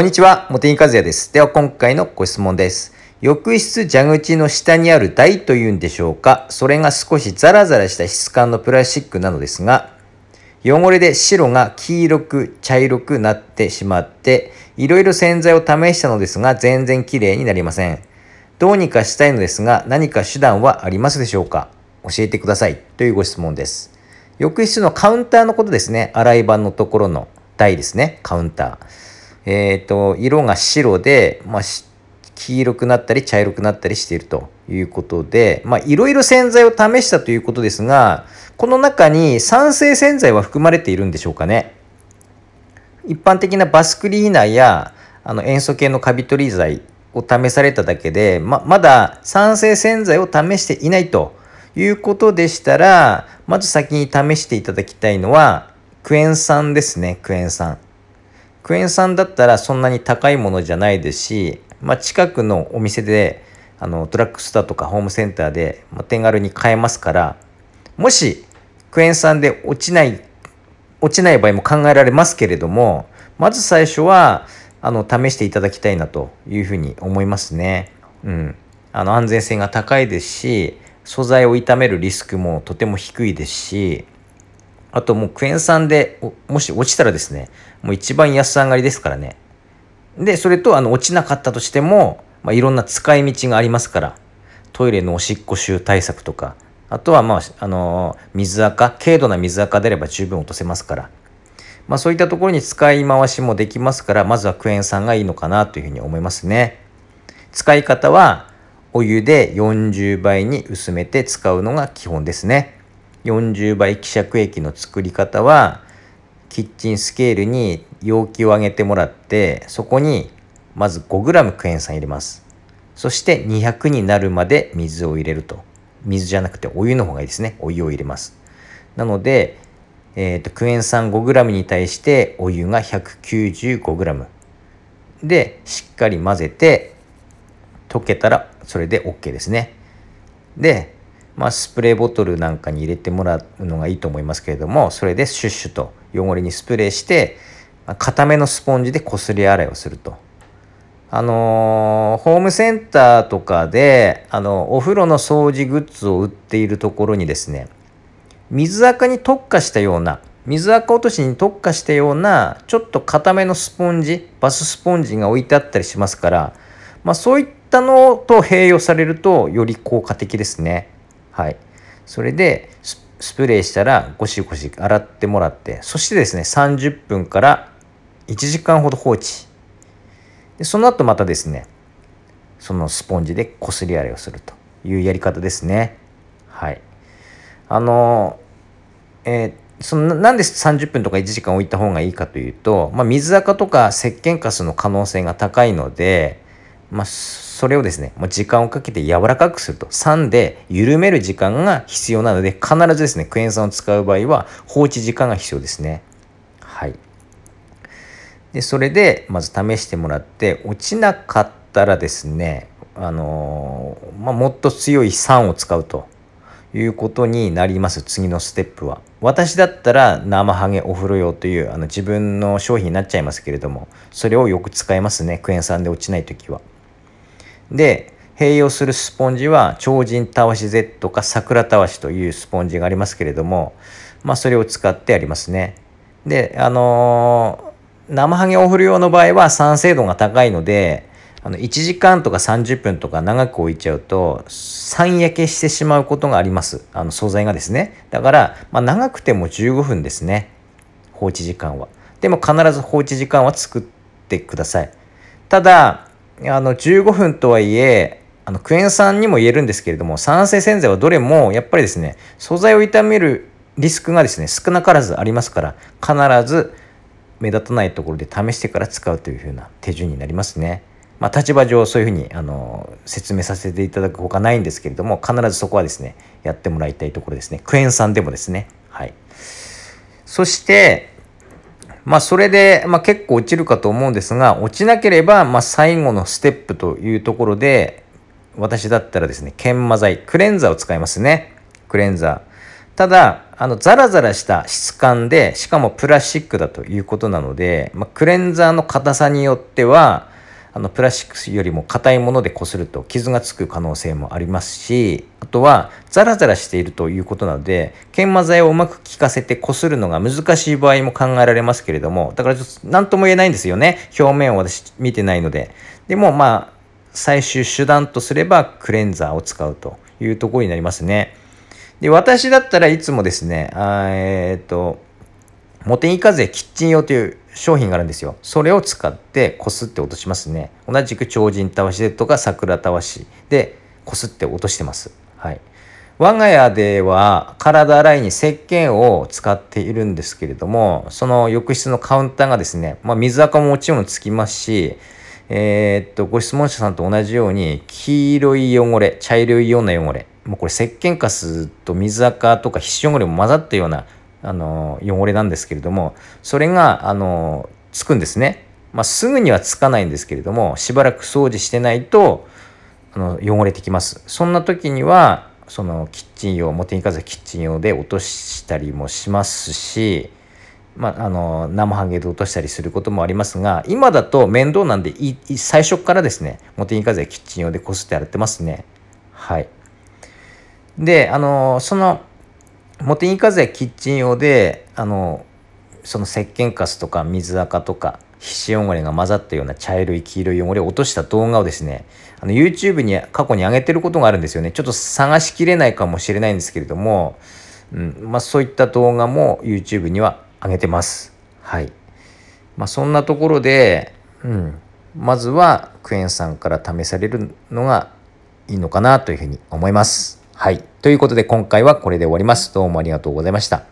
こんにちは、茂木和也です。では今回のご質問です。浴室蛇口の下にある台というんでしょうかそれが少しザラザラした質感のプラスチックなのですが、汚れで白が黄色く茶色くなってしまって、いろいろ洗剤を試したのですが、全然綺麗になりません。どうにかしたいのですが、何か手段はありますでしょうか教えてください。というご質問です。浴室のカウンターのことですね。洗い場のところの台ですね。カウンター。えっ、ー、と、色が白で、まあ、黄色くなったり茶色くなったりしているということで、まあ、いろいろ洗剤を試したということですが、この中に酸性洗剤は含まれているんでしょうかね。一般的なバスクリーナーやあの塩素系のカビ取り剤を試されただけで、ままだ酸性洗剤を試していないということでしたら、まず先に試していただきたいのは、クエン酸ですね、クエン酸。クエン酸だったらそんなに高いものじゃないですし、まあ、近くのお店であのドラッグストアとかホームセンターで、まあ、手軽に買えますからもしクエン酸で落ちない落ちない場合も考えられますけれどもまず最初はあの試していただきたいなというふうに思いますね。うん、あの安全性が高いですし素材を傷めるリスクもとても低いですしあともうクエン酸でもし落ちたらですねもう一番安上がりですからね。で、それとあの落ちなかったとしても、まあ、いろんな使い道がありますから、トイレのおしっこ臭対策とか、あとはまあ、あのー、水垢、軽度な水垢であれば十分落とせますから、まあそういったところに使い回しもできますから、まずはクエン酸がいいのかなというふうに思いますね。使い方は、お湯で40倍に薄めて使うのが基本ですね。40倍希釈液の作り方は、キッチンスケールに容器を上げてもらってそこにまず 5g クエン酸入れます。そして200になるまで水を入れると。水じゃなくてお湯の方がいいですね。お湯を入れます。なので、えーと、クエン酸 5g に対してお湯が 195g でしっかり混ぜて溶けたらそれで OK ですね。でまあ、スプレーボトルなんかに入れてもらうのがいいと思いますけれどもそれでシュッシュと汚れにスプレーして固めのスポンジでこすり洗いをすると。あのー、ホームセンターとかであのお風呂の掃除グッズを売っているところにですね水垢に特化したような水垢落としに特化したようなちょっと固めのスポンジバススポンジが置いてあったりしますから、まあ、そういったのと併用されるとより効果的ですね。はい。それでスプレーしたらゴシゴシ洗ってもらってそしてですね30分から1時間ほど放置。でその後またですねそのスポンジでこすり洗いをするというやり方ですね。はい。あのえー、そのなんで30分とか1時間置いた方がいいかというと、まあ、水垢とか石鹸カスの可能性が高いので、まあ、それをですね、もう時間をかけて柔らかくすると。酸で緩める時間が必要なので、必ずですね、クエン酸を使う場合は放置時間が必要ですね。はい。で、それで、まず試してもらって、落ちなかったらですね、あのー、まあ、もっと強い酸を使うということになります、次のステップは。私だったら生ハゲお風呂用というあの自分の商品になっちゃいますけれども、それをよく使いますね、クエン酸で落ちない時は。で併用するスポンジは超人たわし Z か桜たわしというスポンジがありますけれどもまあそれを使ってありますね。であのー、生ハゲお風呂用の場合は酸性度が高いのであの1時間とか30分とか長く置いちゃうと酸焼けしてしまうことがあります。あの素材がですね。だから、まあ、長くても15分ですね。放置時間は。でも必ず放置時間は作ってください。ただあの15分とはいえあのクエン酸にも言えるんですけれども酸性洗剤はどれもやっぱりですね素材を傷めるリスクがですね少なからずありますから必ず目立たないところで試してから使うというふうな手順になりますね。まあ、立場上そういうふうにあの説明させていただくほかないんですけれども必ずそこはですねやってもらいたいところですね。クエン酸でもですね。はい。そしてまあそれで、まあ、結構落ちるかと思うんですが落ちなければ、まあ、最後のステップというところで私だったらですね研磨剤クレンザーを使いますね。クレンザー。ただ、あの、ザラザラした質感で、しかもプラスチックだということなので、まあ、クレンザーの硬さによっては、あのプラスチックよりも硬いものでこすると傷がつく可能性もありますしあとはザラザラしているということなので研磨剤をうまく効かせてこするのが難しい場合も考えられますけれどもだからちょっと何とも言えないんですよね。表面を私見てないので。でもまあ最終手段とすればクレンザーを使うというところになりますね。で私だったらいつもですねえっ、とモテイカゼキッチン用という商品があるんですよ。それを使ってこすって落としますね。同じく超人たわしでとか桜たわしでこすって落としてます。はい。我が家では体洗いに石鹸を使っているんですけれども、その浴室のカウンターがですね、まあ、水垢ももちろんつきますし、えー、っと、ご質問者さんと同じように、黄色い汚れ、茶色いような汚れ、もうこれ石鹸カスと水垢とか皮脂汚れも混ざったようなあの汚れなんですけれどもそれがあのつくんですね、まあ、すぐにはつかないんですけれどもしばらく掃除してないとあの汚れてきます。そんな時にはそのキッチン用モテニカザキッチン用で落としたりもしますし、まあ、あの生ハゲで落としたりすることもありますが今だと面倒なんで最初からですねモテニカザキッチン用でこすって洗ってますね。はい。であのそのモテニカゼキッチン用であのその石鹸カスとか水垢とか皮脂汚れが混ざったような茶色い黄色い汚れを落とした動画をですねあの YouTube に過去に上げてることがあるんですよね。ちょっと探しきれないかもしれないんですけれども、うんまあ、そういった動画も YouTube には上げてます。はい。まあ、そんなところで、うん、まずはクエン酸から試されるのがいいのかなというふうに思います。はい。ということで今回はこれで終わります。どうもありがとうございました。